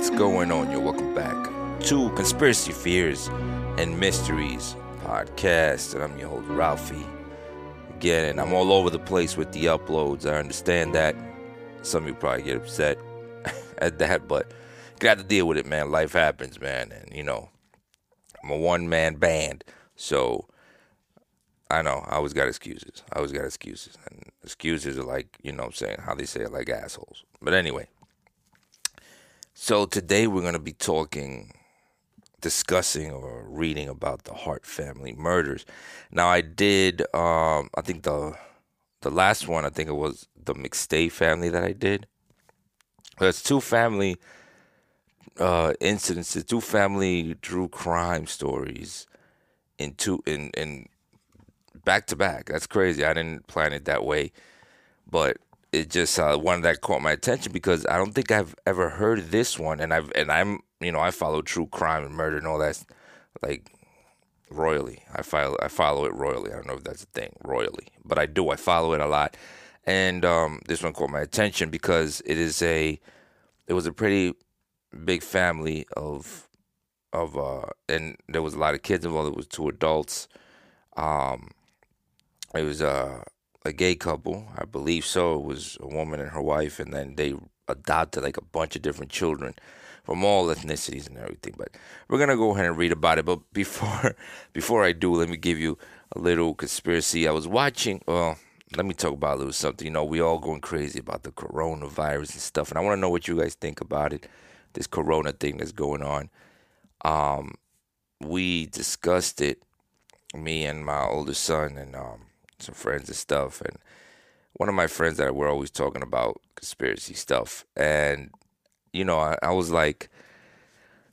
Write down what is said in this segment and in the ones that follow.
What's going on? You're welcome back to Conspiracy Fears and Mysteries podcast. And I'm your host, Ralphie. Again, and I'm all over the place with the uploads. I understand that. Some of you probably get upset at that, but got to deal with it, man. Life happens, man. And, you know, I'm a one man band. So I know I always got excuses. I always got excuses. And excuses are like, you know I'm saying, how they say it, like assholes. But anyway. So today we're going to be talking, discussing, or reading about the Hart family murders. Now I did, um, I think the the last one, I think it was the McStay family that I did. There's two family uh, incidences, two family true crime stories in two in in back to back. That's crazy. I didn't plan it that way, but it just uh, one that caught my attention because I don't think I've ever heard this one, and I've and I'm you know I follow true crime and murder and all that like royally. I follow I follow it royally. I don't know if that's a thing royally, but I do. I follow it a lot, and um, this one caught my attention because it is a it was a pretty big family of of uh and there was a lot of kids involved. It was two adults. Um it was a a gay couple, I believe so. It was a woman and her wife and then they adopted like a bunch of different children from all ethnicities and everything. But we're gonna go ahead and read about it. But before before I do, let me give you a little conspiracy. I was watching well, let me talk about a little something. You know, we all going crazy about the coronavirus and stuff, and I want to know what you guys think about it this corona thing that's going on. Um, we discussed it, me and my oldest son and um, some friends and stuff, and one of my friends that we're always talking about conspiracy stuff, and you know, I, I was like,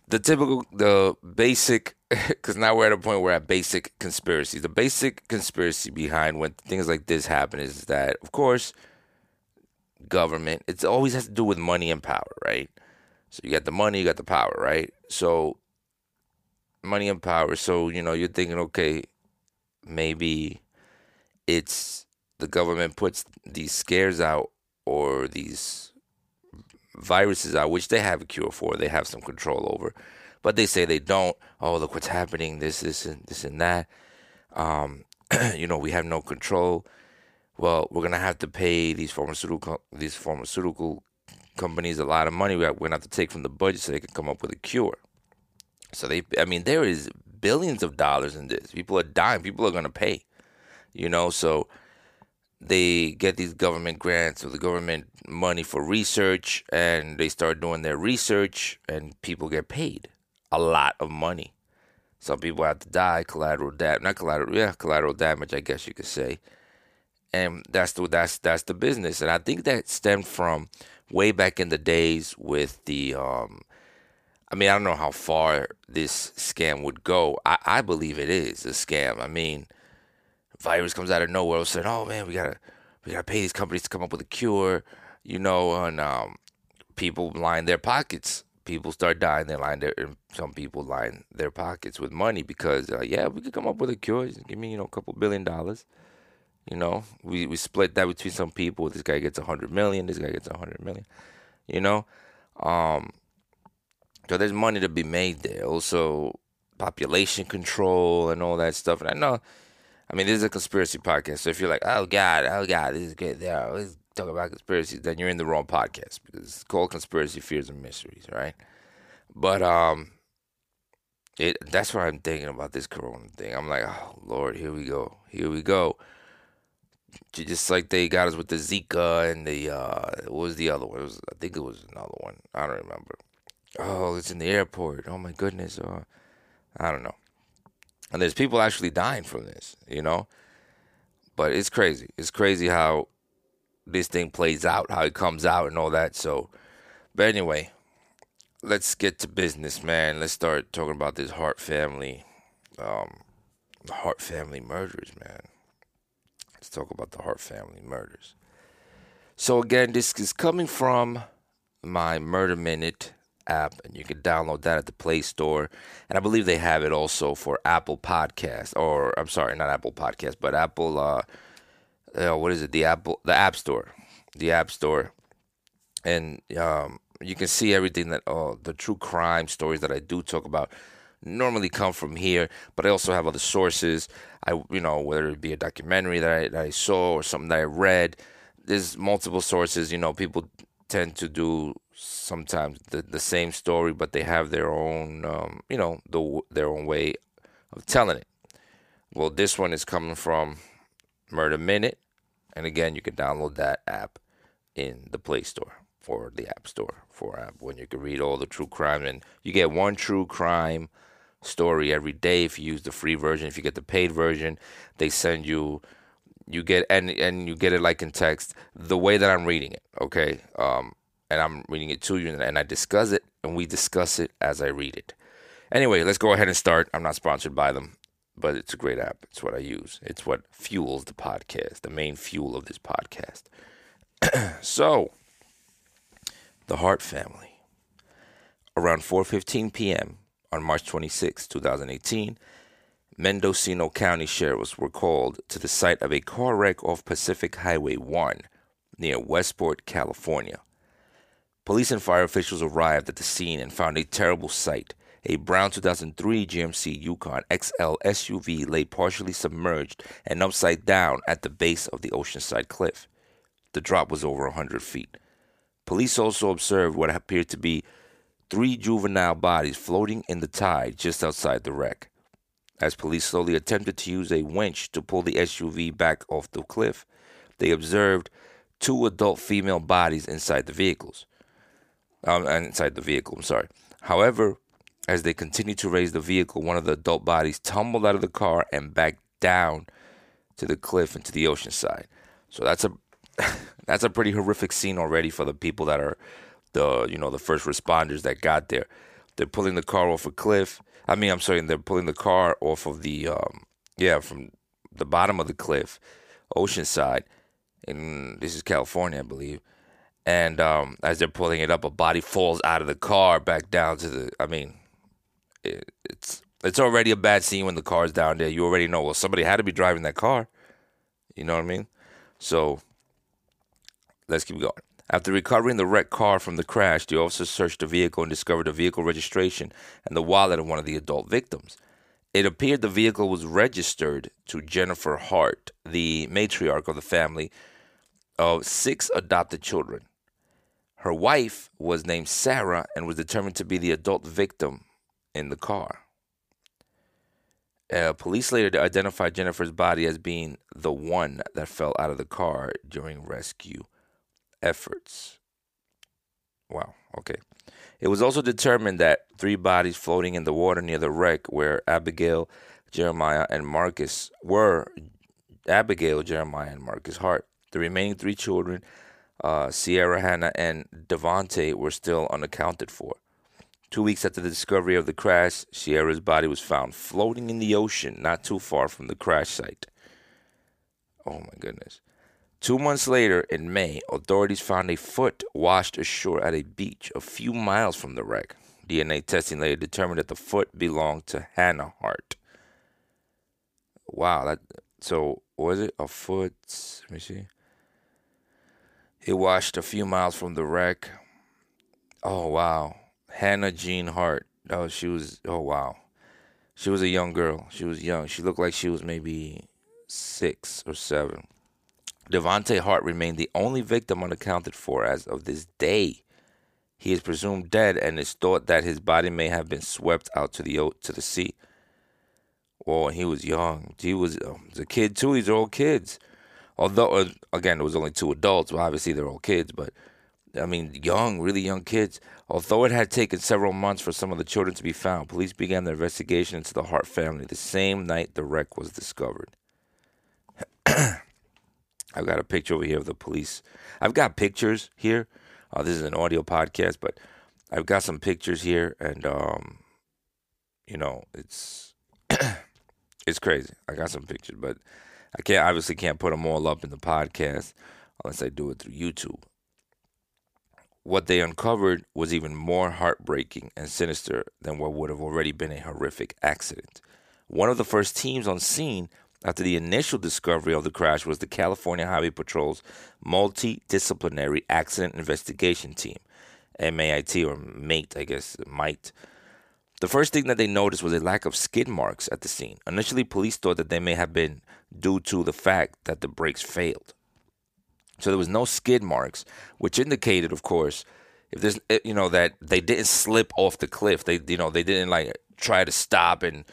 the typical, the basic, because now we're at a point where at basic conspiracy, the basic conspiracy behind when things like this happen is that, of course, government, it always has to do with money and power, right? So you got the money, you got the power, right? So money and power. So, you know, you're thinking, okay, maybe it's the government puts these scares out or these viruses out, which they have a cure for, they have some control over. But they say they don't. Oh, look what's happening, this, this, and this and that. Um, you know, we have no control. Well, we're gonna have to pay these pharmaceutical these pharmaceutical companies a lot of money we're to have to take from the budget so they can come up with a cure. So they, I mean, there is billions of dollars in this. People are dying. People are to pay, you know. So they get these government grants or the government money for research, and they start doing their research, and people get paid a lot of money. Some people have to die, collateral damage, not collateral, yeah, collateral damage, I guess you could say. And that's the that's that's the business, and I think that stemmed from way back in the days with the um I mean, I don't know how far this scam would go. I, I believe it is a scam. I mean, virus comes out of nowhere, saying, "Oh man, we gotta we gotta pay these companies to come up with a cure," you know, and um, people line their pockets. People start dying. They line their some people line their pockets with money because, uh, yeah, we could come up with a cure. Just give me, you know, a couple billion dollars. You know, we, we split that between some people. This guy gets a hundred million. This guy gets a hundred million. You know, um, so there's money to be made there. Also, population control and all that stuff. And I know, I mean, this is a conspiracy podcast. So if you're like, oh God, oh God, this is good. Yeah, let's talk about conspiracies. Then you're in the wrong podcast because it's called Conspiracy Fears and Mysteries, right? But um, it that's what I'm thinking about this Corona thing. I'm like, oh Lord, here we go, here we go just like they got us with the Zika and the uh, what was the other one? Was, I think it was another one. I don't remember. Oh, it's in the airport. Oh my goodness. Uh, I don't know. And there's people actually dying from this, you know. But it's crazy. It's crazy how this thing plays out, how it comes out, and all that. So, but anyway, let's get to business, man. Let's start talking about this Hart family, um, Hart family murders, man. Let's talk about the Hart family murders. So, again, this is coming from my Murder Minute app, and you can download that at the Play Store. And I believe they have it also for Apple Podcast, or I'm sorry, not Apple Podcast, but Apple. Uh, uh, what is it? The Apple, the App Store, the App Store. And um, you can see everything that uh, the true crime stories that I do talk about normally come from here, but I also have other sources. I, you know, whether it be a documentary that I, that I saw or something that I read. There's multiple sources. You know, people tend to do sometimes the, the same story, but they have their own, um, you know, the, their own way of telling it. Well, this one is coming from Murder Minute, and again, you can download that app in the Play Store or the App Store for app when you can read all the true crime, and you get one true crime story every day if you use the free version. If you get the paid version, they send you you get and and you get it like in text the way that I'm reading it. Okay, um, and I'm reading it to you, and, and I discuss it, and we discuss it as I read it. Anyway, let's go ahead and start. I'm not sponsored by them, but it's a great app. It's what I use. It's what fuels the podcast, the main fuel of this podcast. so, the Hart family. Around 4:15 p.m. on March 26, 2018, Mendocino County sheriffs were called to the site of a car wreck off Pacific Highway 1 near Westport, California. Police and fire officials arrived at the scene and found a terrible sight. A brown 2003 GMC Yukon XL SUV lay partially submerged and upside down at the base of the oceanside cliff. The drop was over 100 feet. Police also observed what appeared to be three juvenile bodies floating in the tide just outside the wreck. As police slowly attempted to use a winch to pull the SUV back off the cliff, they observed two adult female bodies inside the vehicles. Um, inside the vehicle, I'm sorry. However, as they continued to raise the vehicle, one of the adult bodies tumbled out of the car and back down to the cliff into the ocean side. So that's a that's a pretty horrific scene already for the people that are the you know the first responders that got there. They're pulling the car off a cliff. I mean, I'm sorry, they're pulling the car off of the um, yeah from the bottom of the cliff, Oceanside, and this is California, I believe. And um, as they're pulling it up, a body falls out of the car back down to the. I mean, it, it's it's already a bad scene when the car's down there. You already know. Well, somebody had to be driving that car. You know what I mean? So let's keep going. After recovering the wrecked car from the crash, the officers searched the vehicle and discovered the vehicle registration and the wallet of one of the adult victims. It appeared the vehicle was registered to Jennifer Hart, the matriarch of the family of six adopted children. Her wife was named Sarah and was determined to be the adult victim in the car. Uh, police later identified Jennifer's body as being the one that fell out of the car during rescue efforts. Wow, okay. It was also determined that three bodies floating in the water near the wreck where Abigail, Jeremiah, and Marcus were Abigail, Jeremiah, and Marcus Hart. The remaining three children, uh, Sierra, Hannah, and Devonte, were still unaccounted for. Two weeks after the discovery of the crash, Sierra's body was found floating in the ocean not too far from the crash site. Oh my goodness. Two months later, in May, authorities found a foot washed ashore at a beach a few miles from the wreck. DNA testing later determined that the foot belonged to Hannah Hart. Wow, that so was it a foot? Let me see. It washed a few miles from the wreck. Oh wow, Hannah Jean Hart. Oh, she was. Oh wow, she was a young girl. She was young. She looked like she was maybe six or seven. Devonte Hart remained the only victim unaccounted for as of this day. He is presumed dead, and it's thought that his body may have been swept out to the to the sea. Well, he was young. He was, um, was a kid too. These are all kids. Although, uh, again, it was only two adults. Well, obviously they're all kids, but I mean, young, really young kids. Although it had taken several months for some of the children to be found, police began their investigation into the Hart family the same night the wreck was discovered. I've got a picture over here of the police. I've got pictures here. Uh, this is an audio podcast, but I've got some pictures here, and um, you know, it's it's crazy. I got some pictures, but I can't obviously can't put them all up in the podcast unless I do it through YouTube. What they uncovered was even more heartbreaking and sinister than what would have already been a horrific accident. One of the first teams on scene after the initial discovery of the crash was the California Highway Patrol's multidisciplinary accident investigation team. M A I T or mate, I guess, might. The first thing that they noticed was a lack of skid marks at the scene. Initially, police thought that they may have been due to the fact that the brakes failed. So there was no skid marks, which indicated, of course, if there's eh, you know that they didn't slip off the cliff. They you know they didn't like try to stop and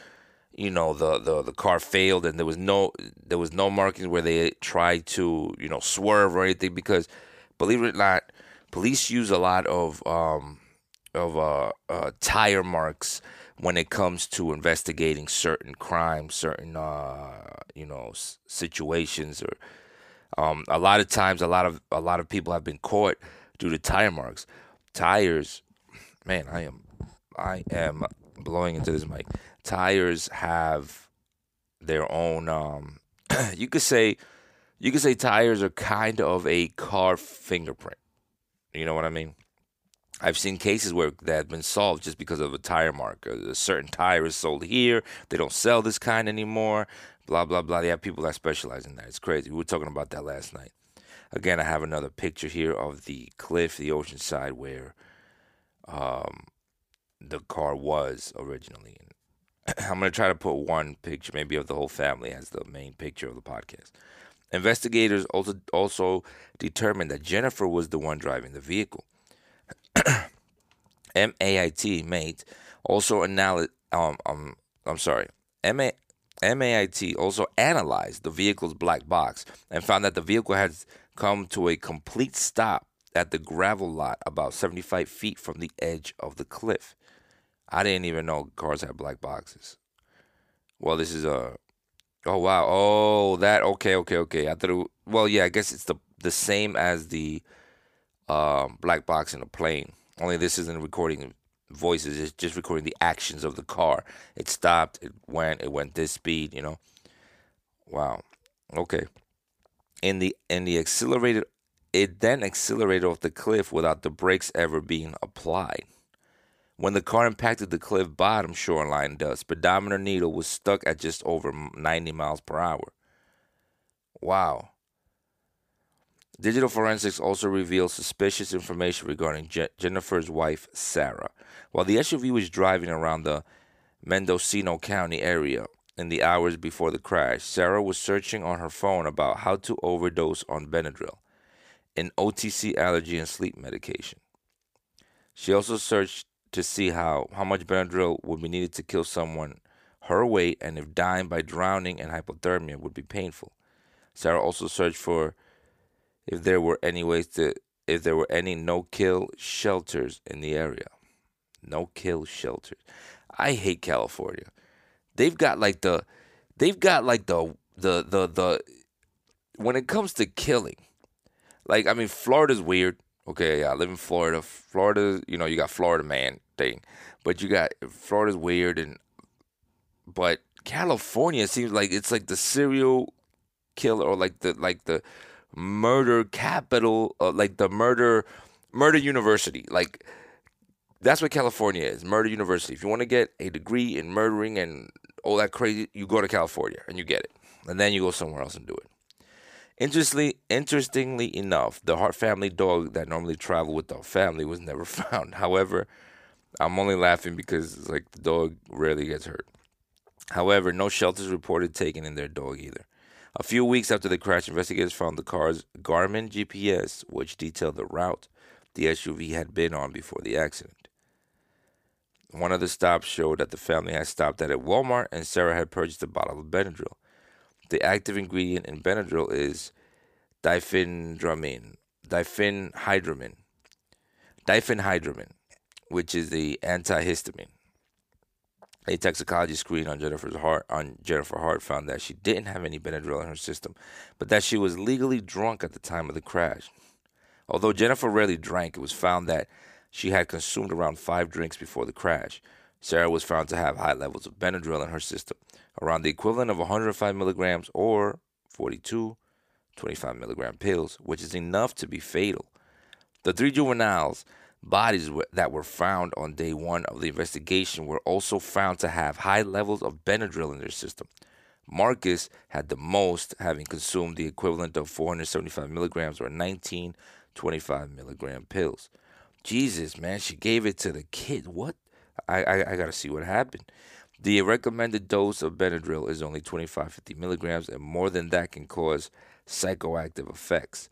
you know the, the the car failed and there was no there was no markings where they tried to you know swerve or anything because believe it or not police use a lot of um of uh, uh tire marks when it comes to investigating certain crimes certain uh you know situations or um a lot of times a lot of a lot of people have been caught due to tire marks. Tires man i am i am blowing into this mic tires have their own um you could say you could say tires are kind of a car fingerprint. You know what I mean? I've seen cases where that have been solved just because of a tire mark. A certain tire is sold here. They don't sell this kind anymore. Blah blah blah. They have people that specialize in that. It's crazy. We were talking about that last night. Again, I have another picture here of the cliff, the ocean side where um, the car was originally. I'm going to try to put one picture, maybe of the whole family, as the main picture of the podcast. Investigators also also determined that Jennifer was the one driving the vehicle. MAIT mate also analyzed. Um, um, I'm sorry. MA, MAIT also analyzed the vehicle's black box and found that the vehicle had come to a complete stop at the gravel lot about 75 feet from the edge of the cliff. I didn't even know cars had black boxes. Well, this is a. Oh wow! Oh, that okay, okay, okay. I thought. It, well, yeah. I guess it's the the same as the um, black box in a plane. Only this isn't recording voices. It's just recording the actions of the car. It stopped. It went. It went this speed. You know. Wow. Okay. In the in the accelerated, it then accelerated off the cliff without the brakes ever being applied. When the car impacted the cliff bottom shoreline, the speedometer needle was stuck at just over 90 miles per hour. Wow. Digital forensics also revealed suspicious information regarding Je- Jennifer's wife, Sarah. While the SUV was driving around the Mendocino County area in the hours before the crash, Sarah was searching on her phone about how to overdose on Benadryl, an OTC allergy and sleep medication. She also searched to see how, how much Benadryl would be needed to kill someone her weight and if dying by drowning and hypothermia would be painful. Sarah also searched for if there were any ways to if there were any no-kill shelters in the area. No-kill shelters. I hate California. They've got like the they've got like the the the the when it comes to killing. Like I mean Florida's weird. Okay, yeah, I live in Florida. Florida, you know, you got Florida man thing, but you got Florida's weird and but California seems like it's like the serial killer or like the like the murder capital, uh, like the murder murder university. Like that's what California is, murder university. If you want to get a degree in murdering and all that crazy, you go to California and you get it, and then you go somewhere else and do it. Interestingly, interestingly enough, the Hart family dog that normally traveled with the family was never found. However, I'm only laughing because like the dog rarely gets hurt. However, no shelters reported taking in their dog either. A few weeks after the crash, investigators found the car's Garmin GPS, which detailed the route the SUV had been on before the accident. One of the stops showed that the family had stopped at a Walmart and Sarah had purchased a bottle of Benadryl. The active ingredient in Benadryl is diphenhydramine. Diphenhydramine. Diphenhydramine, which is the antihistamine. A toxicology screen on Jennifer's Hart on Jennifer Hart found that she didn't have any Benadryl in her system, but that she was legally drunk at the time of the crash. Although Jennifer rarely drank, it was found that she had consumed around five drinks before the crash. Sarah was found to have high levels of Benadryl in her system, around the equivalent of 105 milligrams or 42 25 milligram pills, which is enough to be fatal. The three juveniles' bodies that were found on day one of the investigation were also found to have high levels of Benadryl in their system. Marcus had the most, having consumed the equivalent of 475 milligrams or 19 25 milligram pills. Jesus, man, she gave it to the kid. What? I, I, I gotta see what happened. The recommended dose of Benadryl is only 25 50 milligrams, and more than that can cause psychoactive effects.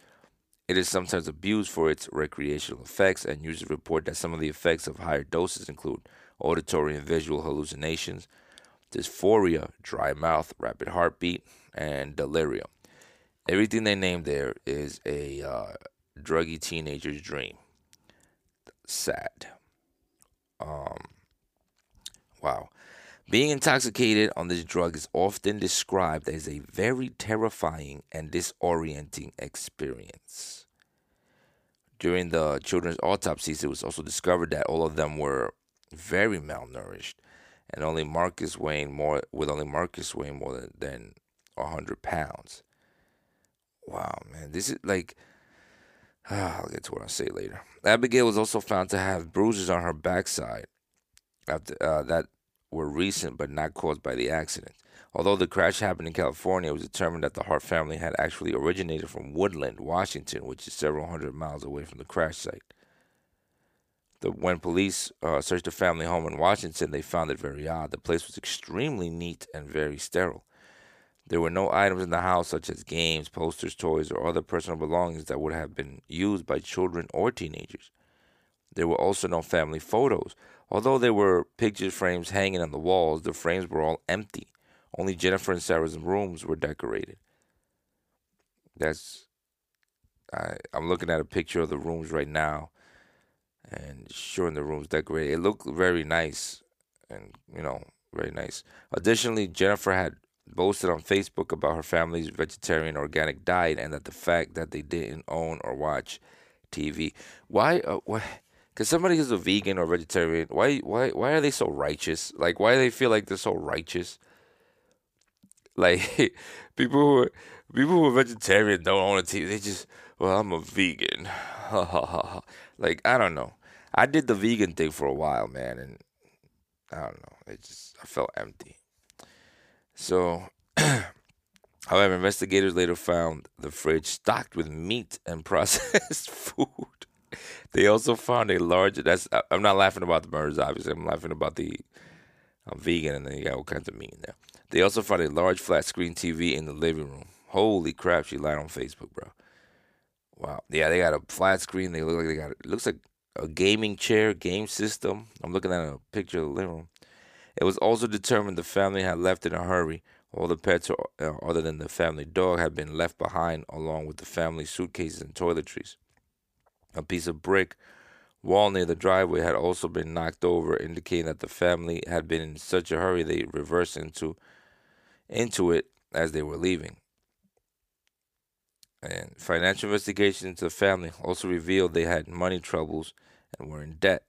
It is sometimes abused for its recreational effects, and users report that some of the effects of higher doses include auditory and visual hallucinations, dysphoria, dry mouth, rapid heartbeat, and delirium. Everything they name there is a uh, druggy teenager's dream. Sad. Um, wow. Being intoxicated on this drug is often described as a very terrifying and disorienting experience. During the children's autopsies, it was also discovered that all of them were very malnourished, and only Marcus weighing more with only Marcus weighing more than, than 100 pounds. Wow, man, this is like. I'll get to what I'll say later. Abigail was also found to have bruises on her backside after uh, that were recent but not caused by the accident. Although the crash happened in California, it was determined that the Hart family had actually originated from Woodland, Washington, which is several hundred miles away from the crash site. The, when police uh, searched the family home in Washington, they found it very odd. The place was extremely neat and very sterile. There were no items in the house, such as games, posters, toys, or other personal belongings that would have been used by children or teenagers. There were also no family photos, Although there were picture frames hanging on the walls, the frames were all empty. Only Jennifer and Sarah's rooms were decorated. That's I, I'm looking at a picture of the rooms right now, and showing the rooms decorated. It looked very nice, and you know, very nice. Additionally, Jennifer had boasted on Facebook about her family's vegetarian organic diet, and that the fact that they didn't own or watch TV. Why? Uh, why? Cause somebody who's a vegan or vegetarian, why why why are they so righteous? Like why do they feel like they're so righteous? Like people who are, people who are vegetarian don't own a TV. They just well, I'm a vegan. like I don't know. I did the vegan thing for a while, man, and I don't know. It just I felt empty. So, however, investigators later found the fridge stocked with meat and processed food. They also found a large. That's I'm not laughing about the murders, obviously. I'm laughing about the I'm vegan and then you got all kinds of meat in there. They also found a large flat screen TV in the living room. Holy crap! She lied on Facebook, bro. Wow. Yeah, they got a flat screen. They look like they got. It looks like a gaming chair, game system. I'm looking at a picture of the living room. It was also determined the family had left in a hurry. All the pets, uh, other than the family dog, had been left behind, along with the family suitcases and toiletries. A piece of brick wall near the driveway had also been knocked over, indicating that the family had been in such a hurry they reversed into into it as they were leaving. And financial investigation into the family also revealed they had money troubles and were in debt.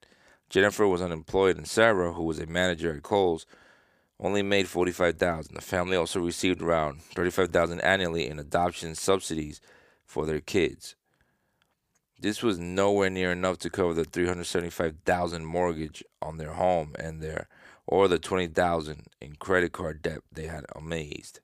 Jennifer was unemployed, and Sarah, who was a manager at Kohl's, only made forty-five thousand. The family also received around thirty-five thousand annually in adoption subsidies for their kids. This was nowhere near enough to cover the 375,000 mortgage on their home and their or the 20,000 in credit card debt they had amazed.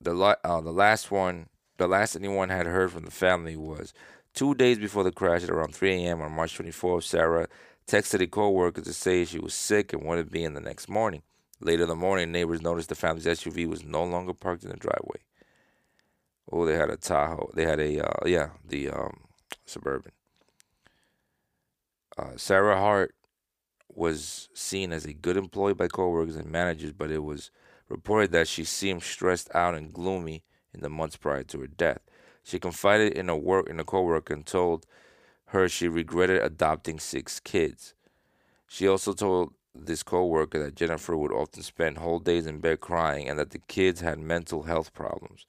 The uh, the last one, the last anyone had heard from the family was 2 days before the crash at around 3 a.m. on March 24th, Sarah texted a co-worker to say she was sick and wanted to be in the next morning. Later in the morning, neighbors noticed the family's SUV was no longer parked in the driveway. Oh, they had a Tahoe. They had a uh, yeah, the um, suburban. Uh, Sarah Hart was seen as a good employee by coworkers and managers, but it was reported that she seemed stressed out and gloomy in the months prior to her death. She confided in a work in a coworker and told her she regretted adopting six kids. She also told this coworker that Jennifer would often spend whole days in bed crying and that the kids had mental health problems.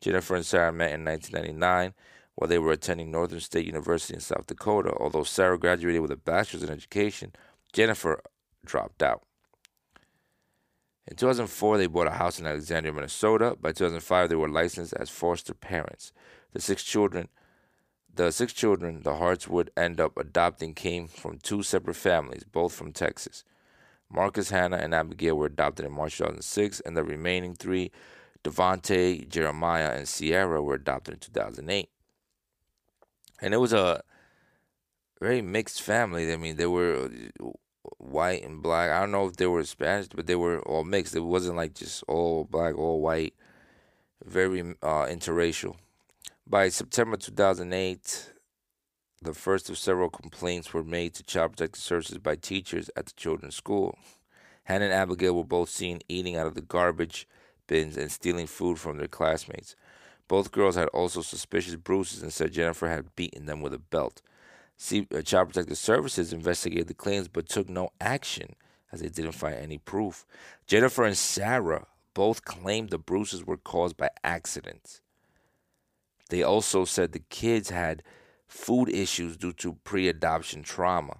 Jennifer and Sarah met in 1999 while they were attending Northern State University in South Dakota. Although Sarah graduated with a bachelor's in education, Jennifer dropped out. In 2004, they bought a house in Alexandria, Minnesota. By 2005, they were licensed as foster parents. The six children, the six children the Harts would end up adopting came from two separate families, both from Texas. Marcus, Hannah, and Abigail were adopted in March 2006, and the remaining three Devonte, Jeremiah, and Sierra were adopted in 2008. And it was a very mixed family. I mean, they were white and black. I don't know if they were Spanish, but they were all mixed. It wasn't like just all black, all white. Very uh, interracial. By September 2008, the first of several complaints were made to Child Protective Services by teachers at the children's school. Hannah and Abigail were both seen eating out of the garbage bins and stealing food from their classmates. Both girls had also suspicious bruises and said Jennifer had beaten them with a belt. Uh, Child Protective Services investigated the claims but took no action as they didn't find any proof. Jennifer and Sarah both claimed the bruises were caused by accidents. They also said the kids had food issues due to pre adoption trauma.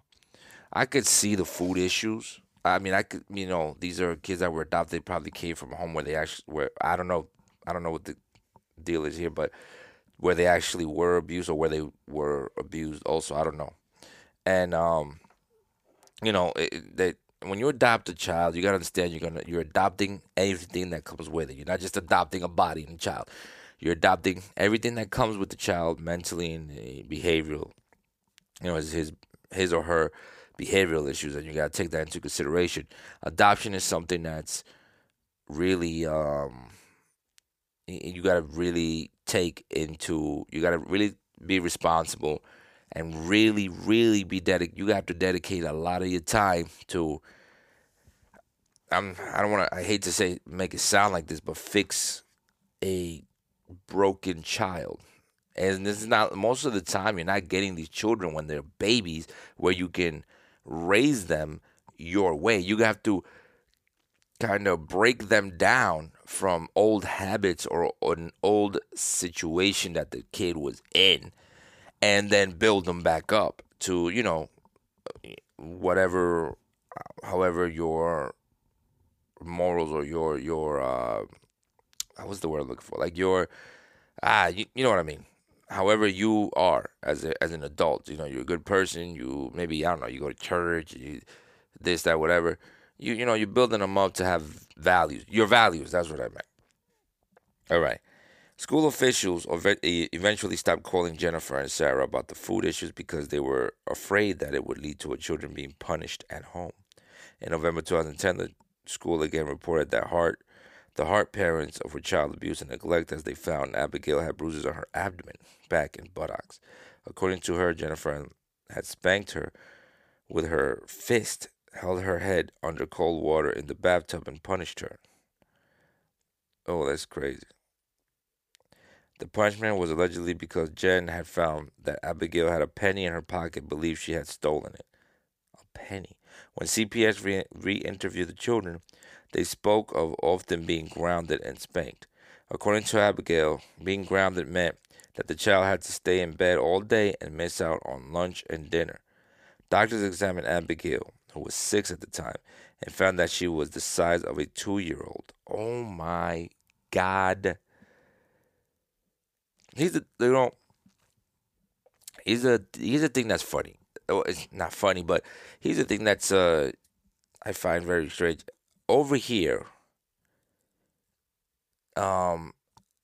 I could see the food issues. I mean, I could, you know, these are kids that were adopted. They probably came from a home where they actually were. I don't know. I don't know what the deal is here, but where they actually were abused or where they were abused. Also, I don't know. And um, you know, that when you adopt a child, you gotta understand you're gonna you're adopting everything that comes with it. You're not just adopting a body and a child. You're adopting everything that comes with the child mentally and uh, behavioral. You know, his his or her behavioral issues, and you gotta take that into consideration. Adoption is something that's really um, you gotta really take into. You gotta really be responsible and really, really be dedicated. You have to dedicate a lot of your time to. I'm. I don't want to. I hate to say make it sound like this, but fix a broken child. And this is not most of the time you're not getting these children when they're babies where you can raise them your way. You have to kind of break them down from old habits or an old situation that the kid was in and then build them back up to, you know, whatever however your morals or your your uh what's the word I'm looking for? Like your ah, you, you know what I mean. However you are as a, as an adult, you know, you're a good person. You maybe I don't know, you go to church, you this that whatever. You you know, you're building them up to have values. Your values. That's what I meant. All right. School officials eventually stopped calling Jennifer and Sarah about the food issues because they were afraid that it would lead to her children being punished at home. In November 2010, the school again reported that Hart the Hart parents of her child abuse and neglect as they found Abigail had bruises on her abdomen, back, and buttocks. According to her, Jennifer had spanked her with her fist, held her head under cold water in the bathtub, and punished her. Oh, that's crazy. The punishment was allegedly because Jen had found that Abigail had a penny in her pocket, believed she had stolen it. A penny. When CPS re interviewed the children, they spoke of often being grounded and spanked. According to Abigail, being grounded meant that the child had to stay in bed all day and miss out on lunch and dinner. Doctors examined Abigail, who was six at the time, and found that she was the size of a two year old. Oh my God. He's a, you know, he's a, he's a thing that's funny. Oh, it's not funny, but he's a thing that's, uh, I find very strange over here, um,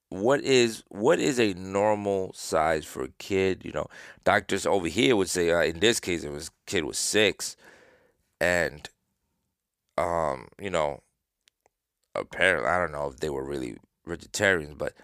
what is what is a normal size for a kid? You know, doctors over here would say uh, in this case it was kid was six, and um, you know, apparently I don't know if they were really vegetarians, but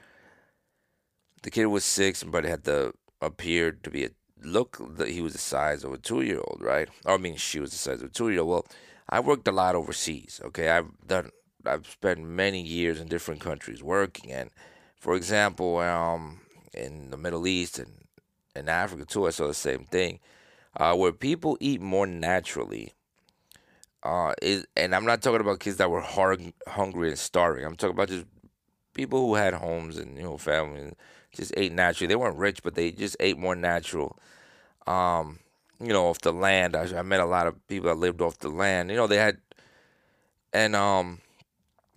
the kid was six, but had the appeared to be a look that he was the size of a two year old, right? I mean, she was the size of a two year old. Well I worked a lot overseas. Okay, I've done. I've spent many years in different countries working, and for example, um, in the Middle East and in Africa too, I saw the same thing, uh, where people eat more naturally. Uh, is and I'm not talking about kids that were hard, hungry and starving. I'm talking about just people who had homes and you know families, just ate naturally. They weren't rich, but they just ate more natural. Um, you know, off the land. I, I met a lot of people that lived off the land. You know, they had, and um,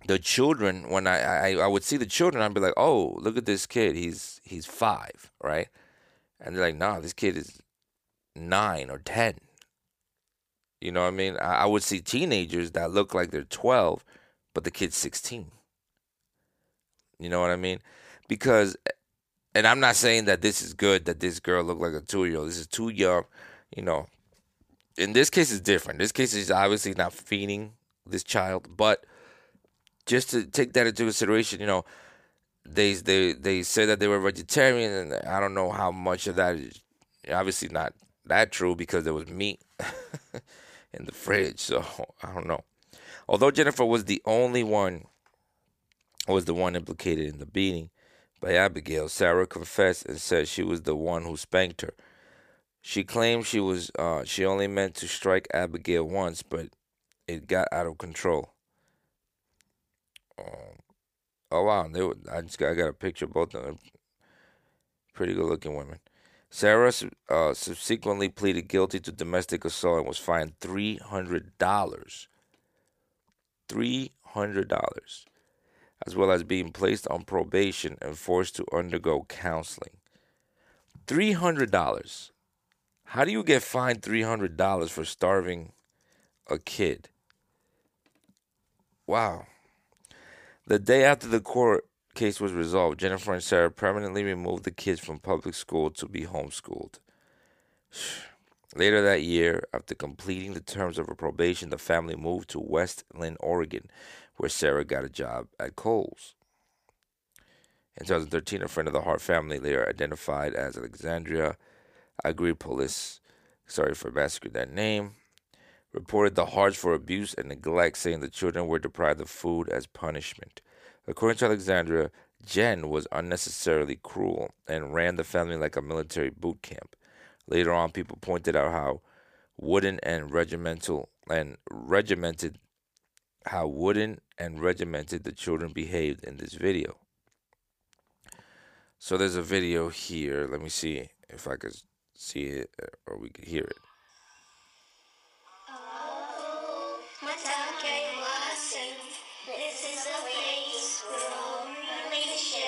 the children. When I, I I would see the children, I'd be like, oh, look at this kid. He's he's five, right? And they're like, nah, this kid is nine or ten. You know what I mean? I, I would see teenagers that look like they're twelve, but the kid's sixteen. You know what I mean? Because, and I'm not saying that this is good that this girl looked like a two year old. This is too young you know, in this case, it's different. This case is obviously not feeding this child, but just to take that into consideration, you know, they they they said that they were vegetarian, and I don't know how much of that is obviously not that true because there was meat in the fridge. So I don't know. Although Jennifer was the only one was the one implicated in the beating by Abigail, Sarah confessed and said she was the one who spanked her. She claimed she was uh, she only meant to strike Abigail once, but it got out of control. Um, oh wow, they were, I just got, I got a picture of both of them. Pretty good looking women. Sarah uh, subsequently pleaded guilty to domestic assault and was fined three hundred dollars. Three hundred dollars, as well as being placed on probation and forced to undergo counseling. Three hundred dollars. How do you get fined three hundred dollars for starving a kid? Wow. The day after the court case was resolved, Jennifer and Sarah permanently removed the kids from public school to be homeschooled. Later that year, after completing the terms of her probation, the family moved to West Linn, Oregon, where Sarah got a job at Kohl's. In 2013, a friend of the Hart family, later identified as Alexandria Agripolis, sorry for massacring that name, reported the Harts for abuse and neglect, saying the children were deprived of food as punishment. According to Alexandra, Jen was unnecessarily cruel and ran the family like a military boot camp. Later on, people pointed out how wooden and regimental and regimented how wooden and regimented the children behaved in this video. So there's a video here. Let me see if I could see it or we could hear it.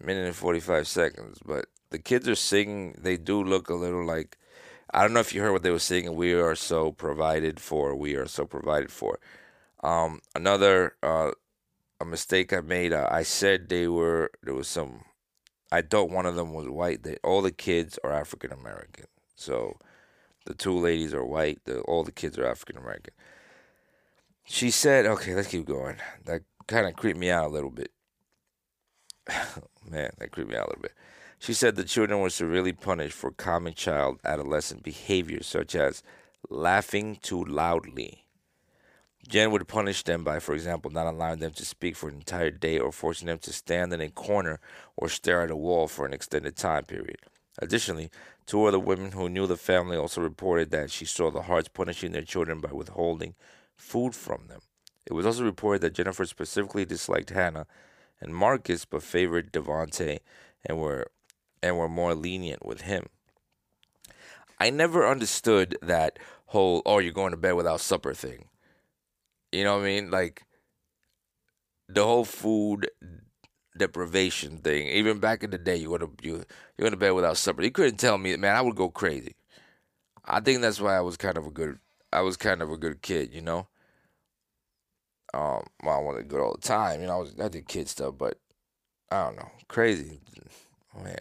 minute and 45 seconds, but the kids are singing. They do look a little like, I don't know if you heard what they were singing. We are so provided for. We are so provided for. Um, another uh, a mistake I made. Uh, I said they were there was some. I thought one of them was white. They all the kids are African American. So the two ladies are white. The, all the kids are African American. She said, okay, let's keep going. That kind of creeped me out a little bit. Man, that creeped me out a little bit. She said the children were severely punished for common child adolescent behaviors such as laughing too loudly. Jen would punish them by, for example, not allowing them to speak for an entire day or forcing them to stand in a corner or stare at a wall for an extended time period. Additionally, Two other women who knew the family also reported that she saw the Harts punishing their children by withholding food from them. It was also reported that Jennifer specifically disliked Hannah and Marcus but favored Devonte and were and were more lenient with him. I never understood that whole oh you're going to bed without supper thing. You know what I mean? Like the whole food deprivation thing. Even back in the day, you to you you go to bed without supper. You couldn't tell me, man. I would go crazy. I think that's why I was kind of a good. I was kind of a good kid, you know. Um, well, I wanted good all the time, you know. I was I did kid stuff, but I don't know, crazy, man.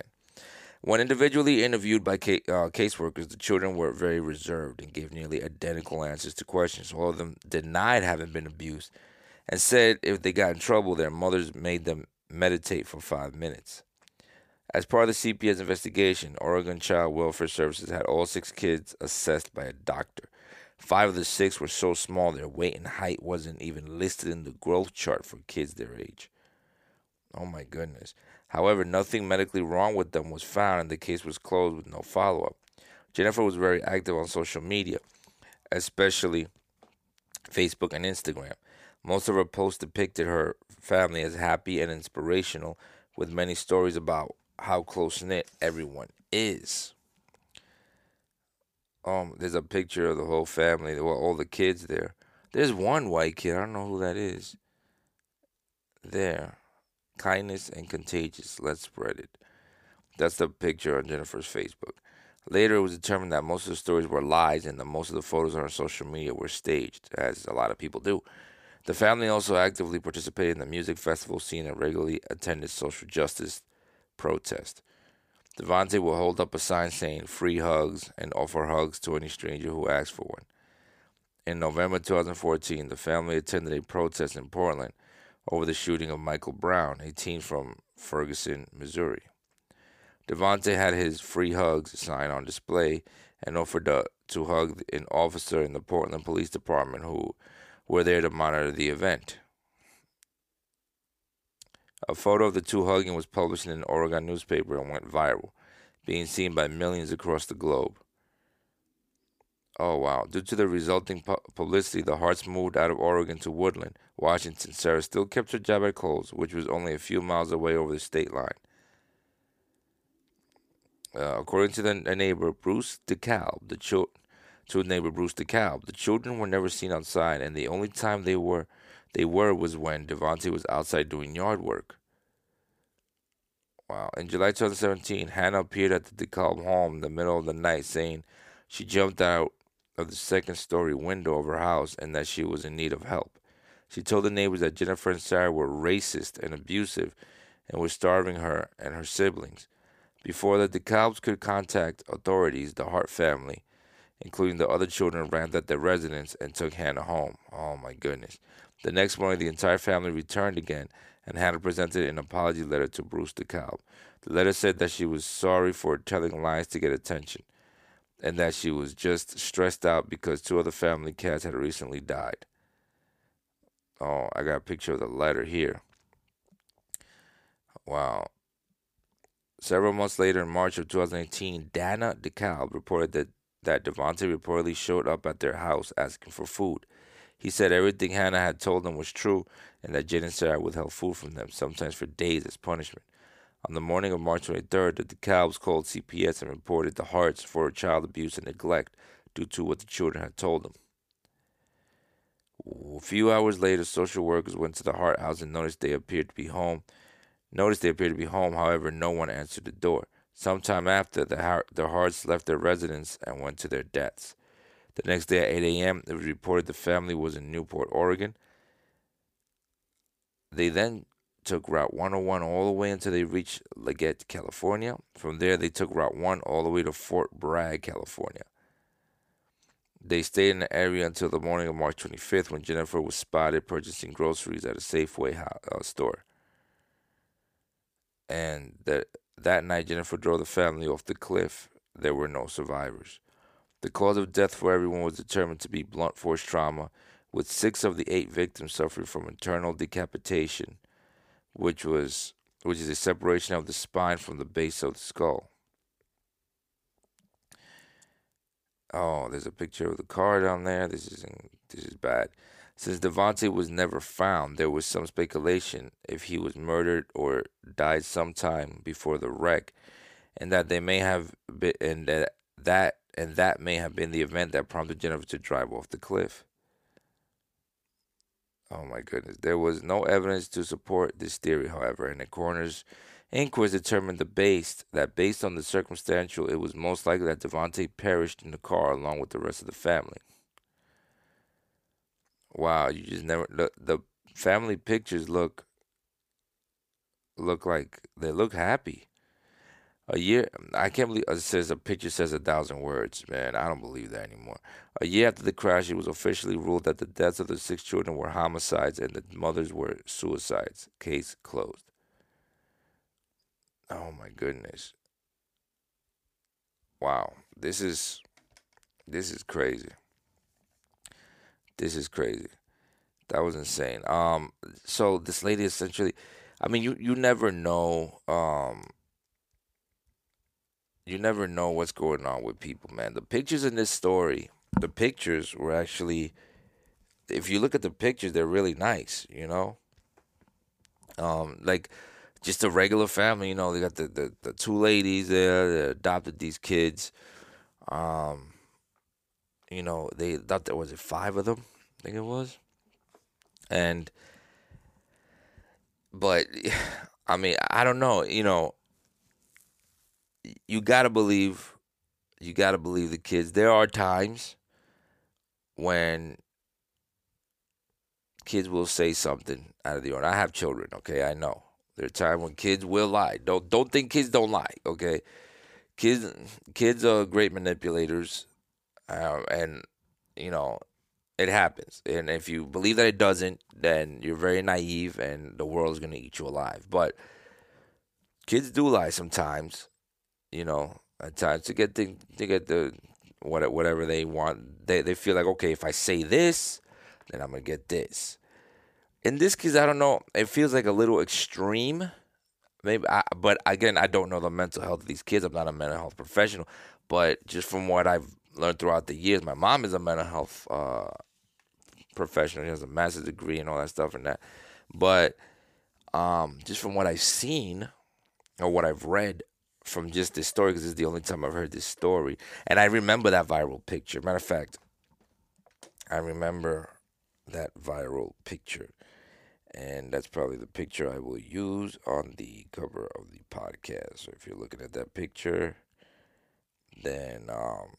When individually interviewed by case, uh, caseworkers, the children were very reserved and gave nearly identical answers to questions. All of them denied having been abused and said if they got in trouble, their mothers made them meditate for five minutes. As part of the CPS investigation, Oregon Child Welfare Services had all six kids assessed by a doctor. Five of the six were so small their weight and height wasn't even listed in the growth chart for kids their age. Oh my goodness. However, nothing medically wrong with them was found and the case was closed with no follow up. Jennifer was very active on social media, especially Facebook and Instagram. Most of her posts depicted her family as happy and inspirational, with many stories about how close knit everyone is. Um, there's a picture of the whole family, well, all the kids there. There's one white kid. I don't know who that is. There, kindness and contagious. Let's spread it. That's the picture on Jennifer's Facebook. Later, it was determined that most of the stories were lies and that most of the photos on her social media were staged, as a lot of people do. The family also actively participated in the music festival scene and regularly attended social justice protests. Devonte will hold up a sign saying free hugs and offer hugs to any stranger who asks for one. In November 2014, the family attended a protest in Portland over the shooting of Michael Brown, a teen from Ferguson, Missouri. Devonte had his free hugs sign on display and offered to, to hug an officer in the Portland Police Department who were there to monitor the event. A photo of the two hugging was published in an Oregon newspaper and went viral, being seen by millions across the globe. Oh wow. Due to the resulting pu- publicity, the Harts moved out of Oregon to Woodland, Washington. Sarah still kept her job at Kohl's, which was only a few miles away over the state line. Uh, according to the, neighbor, Bruce DeKalb, the to neighbor Bruce DeKalb, the children were never seen outside, and the only time they were they were was when Devonte was outside doing yard work. Wow. In July 2017, Hannah appeared at the DeKalb home in the middle of the night saying she jumped out of the second story window of her house and that she was in need of help. She told the neighbors that Jennifer and Sarah were racist and abusive and were starving her and her siblings. Before the DeKalbs could contact authorities, the Hart family, including the other children, ran at their residence and took Hannah home. Oh my goodness. The next morning, the entire family returned again, and Hannah presented an apology letter to Bruce DeKalb. The letter said that she was sorry for telling lies to get attention and that she was just stressed out because two other family cats had recently died. Oh, I got a picture of the letter here. Wow. Several months later, in March of 2018, Dana DeKalb reported that, that Devonte reportedly showed up at their house asking for food. He said everything Hannah had told them was true and that Jen and Sarah withheld food from them, sometimes for days as punishment. On the morning of March 23rd, the DeKalbs called CPS and reported the Harts for child abuse and neglect due to what the children had told them. A few hours later, social workers went to the Hart house and noticed they appeared to be home. Noticed they appeared to be home, however, no one answered the door. Sometime after, the, Hart, the Harts left their residence and went to their deaths. The next day at 8 a.m., it was reported the family was in Newport, Oregon. They then took Route 101 all the way until they reached Leggett, California. From there, they took Route 1 all the way to Fort Bragg, California. They stayed in the area until the morning of March 25th when Jennifer was spotted purchasing groceries at a Safeway uh, store. And that, that night, Jennifer drove the family off the cliff. There were no survivors. The cause of death for everyone was determined to be blunt force trauma, with six of the eight victims suffering from internal decapitation which was which is a separation of the spine from the base of the skull. Oh, there's a picture of the car down there. This is this is bad. Since Devonte was never found, there was some speculation if he was murdered or died sometime before the wreck, and that they may have been, and that that and that may have been the event that prompted Jennifer to drive off the cliff. Oh my goodness. There was no evidence to support this theory, however, and the coroner's inquest determined the based that based on the circumstantial, it was most likely that Devonte perished in the car along with the rest of the family. Wow, you just never the, the family pictures look look like they look happy. A year, I can't believe it says a picture says a thousand words, man. I don't believe that anymore. A year after the crash, it was officially ruled that the deaths of the six children were homicides and the mothers were suicides. Case closed. Oh my goodness. Wow, this is this is crazy. This is crazy. That was insane. Um, so this lady essentially, I mean, you you never know. Um you never know what's going on with people, man. The pictures in this story, the pictures were actually, if you look at the pictures, they're really nice, you know? Um, like just a regular family, you know, they got the, the, the two ladies there that adopted these kids. Um, you know, they thought there was it five of them, I think it was. And but I mean, I don't know, you know, you got to believe you got to believe the kids. There are times when kids will say something out of the ordinary. I have children, okay? I know. There are times when kids will lie. Don't don't think kids don't lie, okay? Kids kids are great manipulators, uh, and you know it happens. And if you believe that it doesn't, then you're very naive, and the world is gonna eat you alive. But kids do lie sometimes, you know, at times to get the to get the whatever they want. They they feel like okay, if I say this, then I'm gonna get this. In this case, I don't know. It feels like a little extreme. Maybe, I, but again, I don't know the mental health of these kids. I'm not a mental health professional, but just from what I've learned throughout the years, my mom is a mental health uh, professional. She has a master's degree and all that stuff and that. But um, just from what I've seen or what I've read from just this story, because this is the only time I've heard this story, and I remember that viral picture. Matter of fact, I remember that viral picture. And that's probably the picture I will use on the cover of the podcast. So if you're looking at that picture, then um,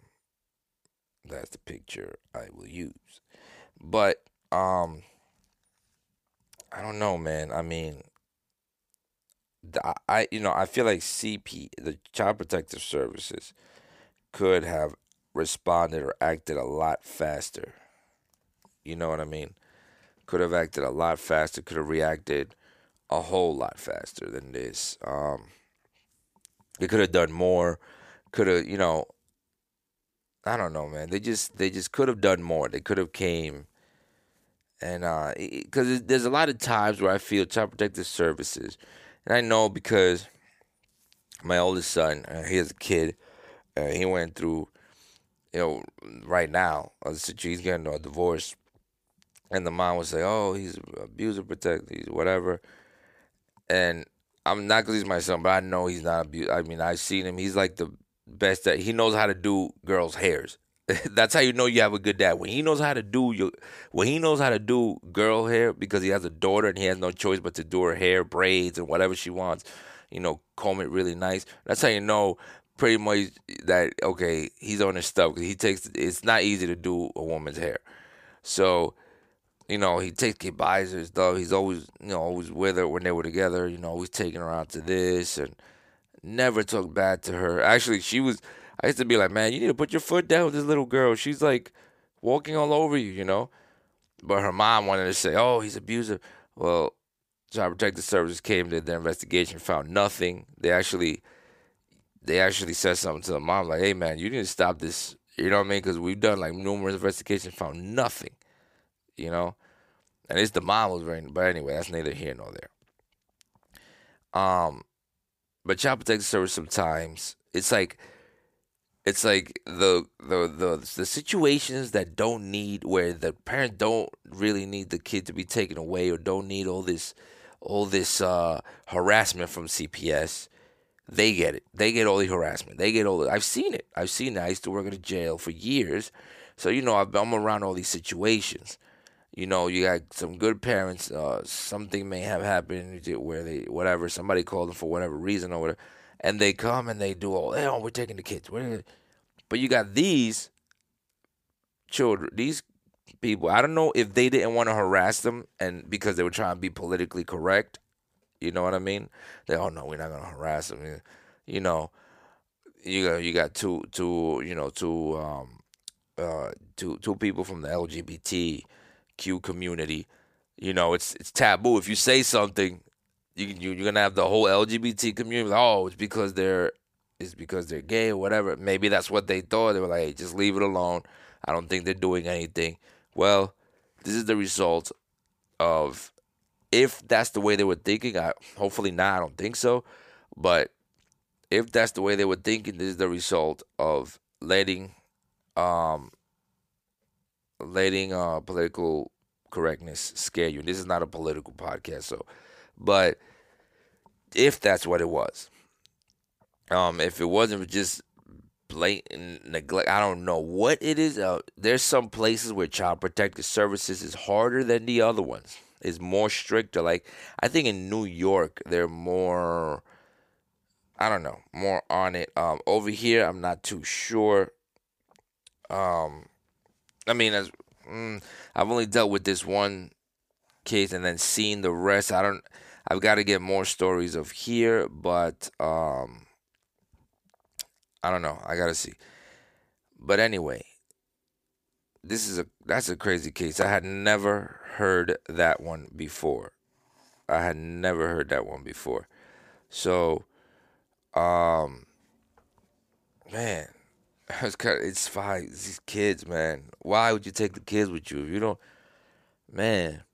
that's the picture I will use. But um, I don't know, man. I mean, I you know I feel like CP, the Child Protective Services, could have responded or acted a lot faster you know what I mean? Could have acted a lot faster. Could have reacted a whole lot faster than this. Um, they could have done more. Could have, you know, I don't know, man. They just they just could have done more. They could have came and uh because there's a lot of times where I feel child protective services, and I know because my oldest son, uh, he has a kid, uh, he went through, you know, right now, uh, he's getting a divorce and the mom would say, "Oh, he's abuser protector, he's whatever," and I'm not because he's my son, but I know he's not abuse. I mean, I've seen him. He's like the best that he knows how to do girls' hairs. That's how you know you have a good dad when he knows how to do your when he knows how to do girl hair because he has a daughter and he has no choice but to do her hair, braids, and whatever she wants. You know, comb it really nice. That's how you know pretty much that okay, he's on his stuff he takes. It's not easy to do a woman's hair, so you know, he takes Kate buys her stuff. He's always, you know, always with her when they were together. You know, always taking her out to this and never talked bad to her. Actually, she was. I used to be like, man, you need to put your foot down with this little girl. She's like walking all over you, you know. But her mom wanted to say, oh, he's abusive. Well, Child Protective Services came, did their investigation, found nothing. They actually, they actually said something to the mom like, hey, man, you need to stop this. You know what I mean? Because we've done like numerous investigations, found nothing you know. And it's the mom was very, but anyway, that's neither here nor there. Um, but child protective service sometimes it's like, it's like the the the the situations that don't need where the parent don't really need the kid to be taken away or don't need all this all this uh, harassment from CPS. They get it. They get all the harassment. They get all. The, I've seen it. I've seen it. I used to work in a jail for years, so you know I'm around all these situations you know, you got some good parents. Uh, something may have happened where they, whatever, somebody called them for whatever reason or whatever, and they come and they do all, oh, we're taking the kids. But you got these children, these people. I don't know if they didn't want to harass them and because they were trying to be politically correct. You know what I mean? They, oh no, we're not gonna harass them. You know, you got you got two two you know two um uh two two people from the LGBTQ community. You know, it's it's taboo. If you say something, you, you you're gonna have the whole LGBT community. Oh, it's because they're it's because they're gay or whatever. Maybe that's what they thought. They were like, hey, just leave it alone. I don't think they're doing anything. Well, this is the result of if that's the way they were thinking. I hopefully not. I don't think so, but if that's the way they were thinking, this is the result of letting um letting uh, political correctness scare you. This is not a political podcast, so but if that's what it was, um, if it wasn't just blatant neglect. I don't know what it is. Uh, there's some places where child protective services is harder than the other ones. Is more stricter. Like I think in New York they're more. I don't know, more on it. Um, over here I'm not too sure. Um, I mean, as mm, I've only dealt with this one case and then seen the rest. I don't. I've got to get more stories of here, but um, I don't know. I gotta see. But anyway, this is a that's a crazy case. I had never heard that one before. I had never heard that one before. So, um, man, it's kind of, it's fine. These kids, man. Why would you take the kids with you if you don't? Man,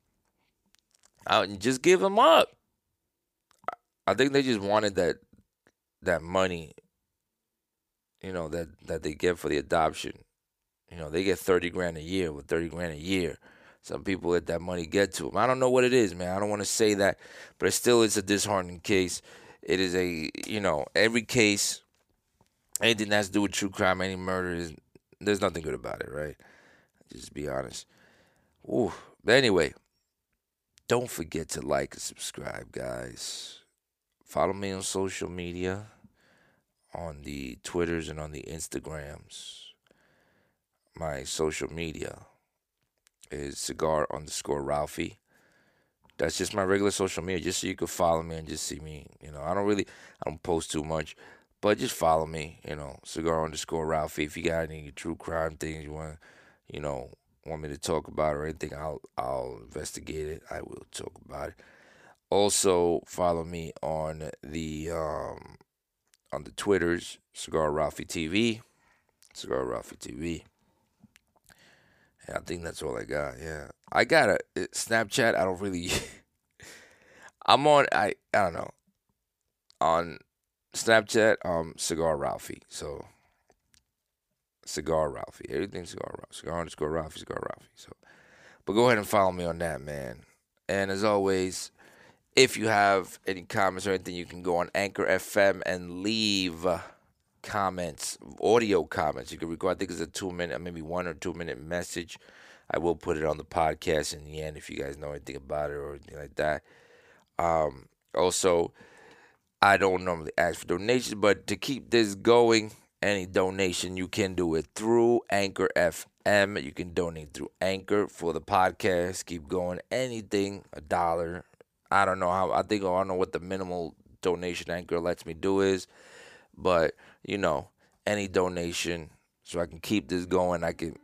I just give them up. I think they just wanted that that money you know that that they get for the adoption. You know, they get thirty grand a year with thirty grand a year. Some people let that money get to them. I don't know what it is, man. I don't want to say that, but it still is a disheartening case. It is a you know every case, anything that has to do with true crime, any murder is there's nothing good about it, right? Just be honest. Ooh. But anyway, don't forget to like and subscribe, guys. Follow me on social media on the Twitters and on the Instagrams. My social media is cigar underscore Ralphie. That's just my regular social media, just so you can follow me and just see me. You know, I don't really, I don't post too much, but just follow me. You know, cigar underscore Ralphie. If you got any true crime things you want, you know, want me to talk about or anything, I'll I'll investigate it. I will talk about it. Also, follow me on the um, on the Twitters, Cigar Ralphie TV, Cigar Ralphie TV. Yeah, I think that's all I got. Yeah, I got a Snapchat. I don't really. I'm on. I I don't know. On Snapchat, um, Cigar Ralphie. So. Cigar Ralphie. Everything Cigar Ralphie. Cigar underscore Ralphie. Cigar Ralphie. So, but go ahead and follow me on that, man. And as always, if you have any comments or anything, you can go on Anchor FM and leave comments, audio comments. You can record, I think it's a two minute, maybe one or two minute message. I will put it on the podcast in the end if you guys know anything about it or anything like that. Um, also, I don't normally ask for donations, but to keep this going, any donation you can do it through Anchor FM. You can donate through Anchor for the podcast. Keep going. Anything, a dollar, I don't know how. I think oh, I don't know what the minimal donation Anchor lets me do is, but you know, any donation so I can keep this going. I can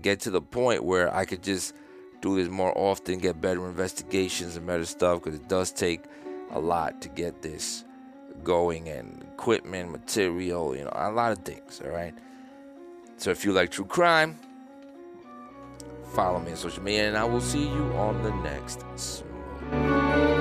get to the point where I could just do this more often, get better investigations and better stuff because it does take a lot to get this going and equipment, material, you know, a lot of things. All right. So if you like true crime, follow me on social media, and I will see you on the next. Música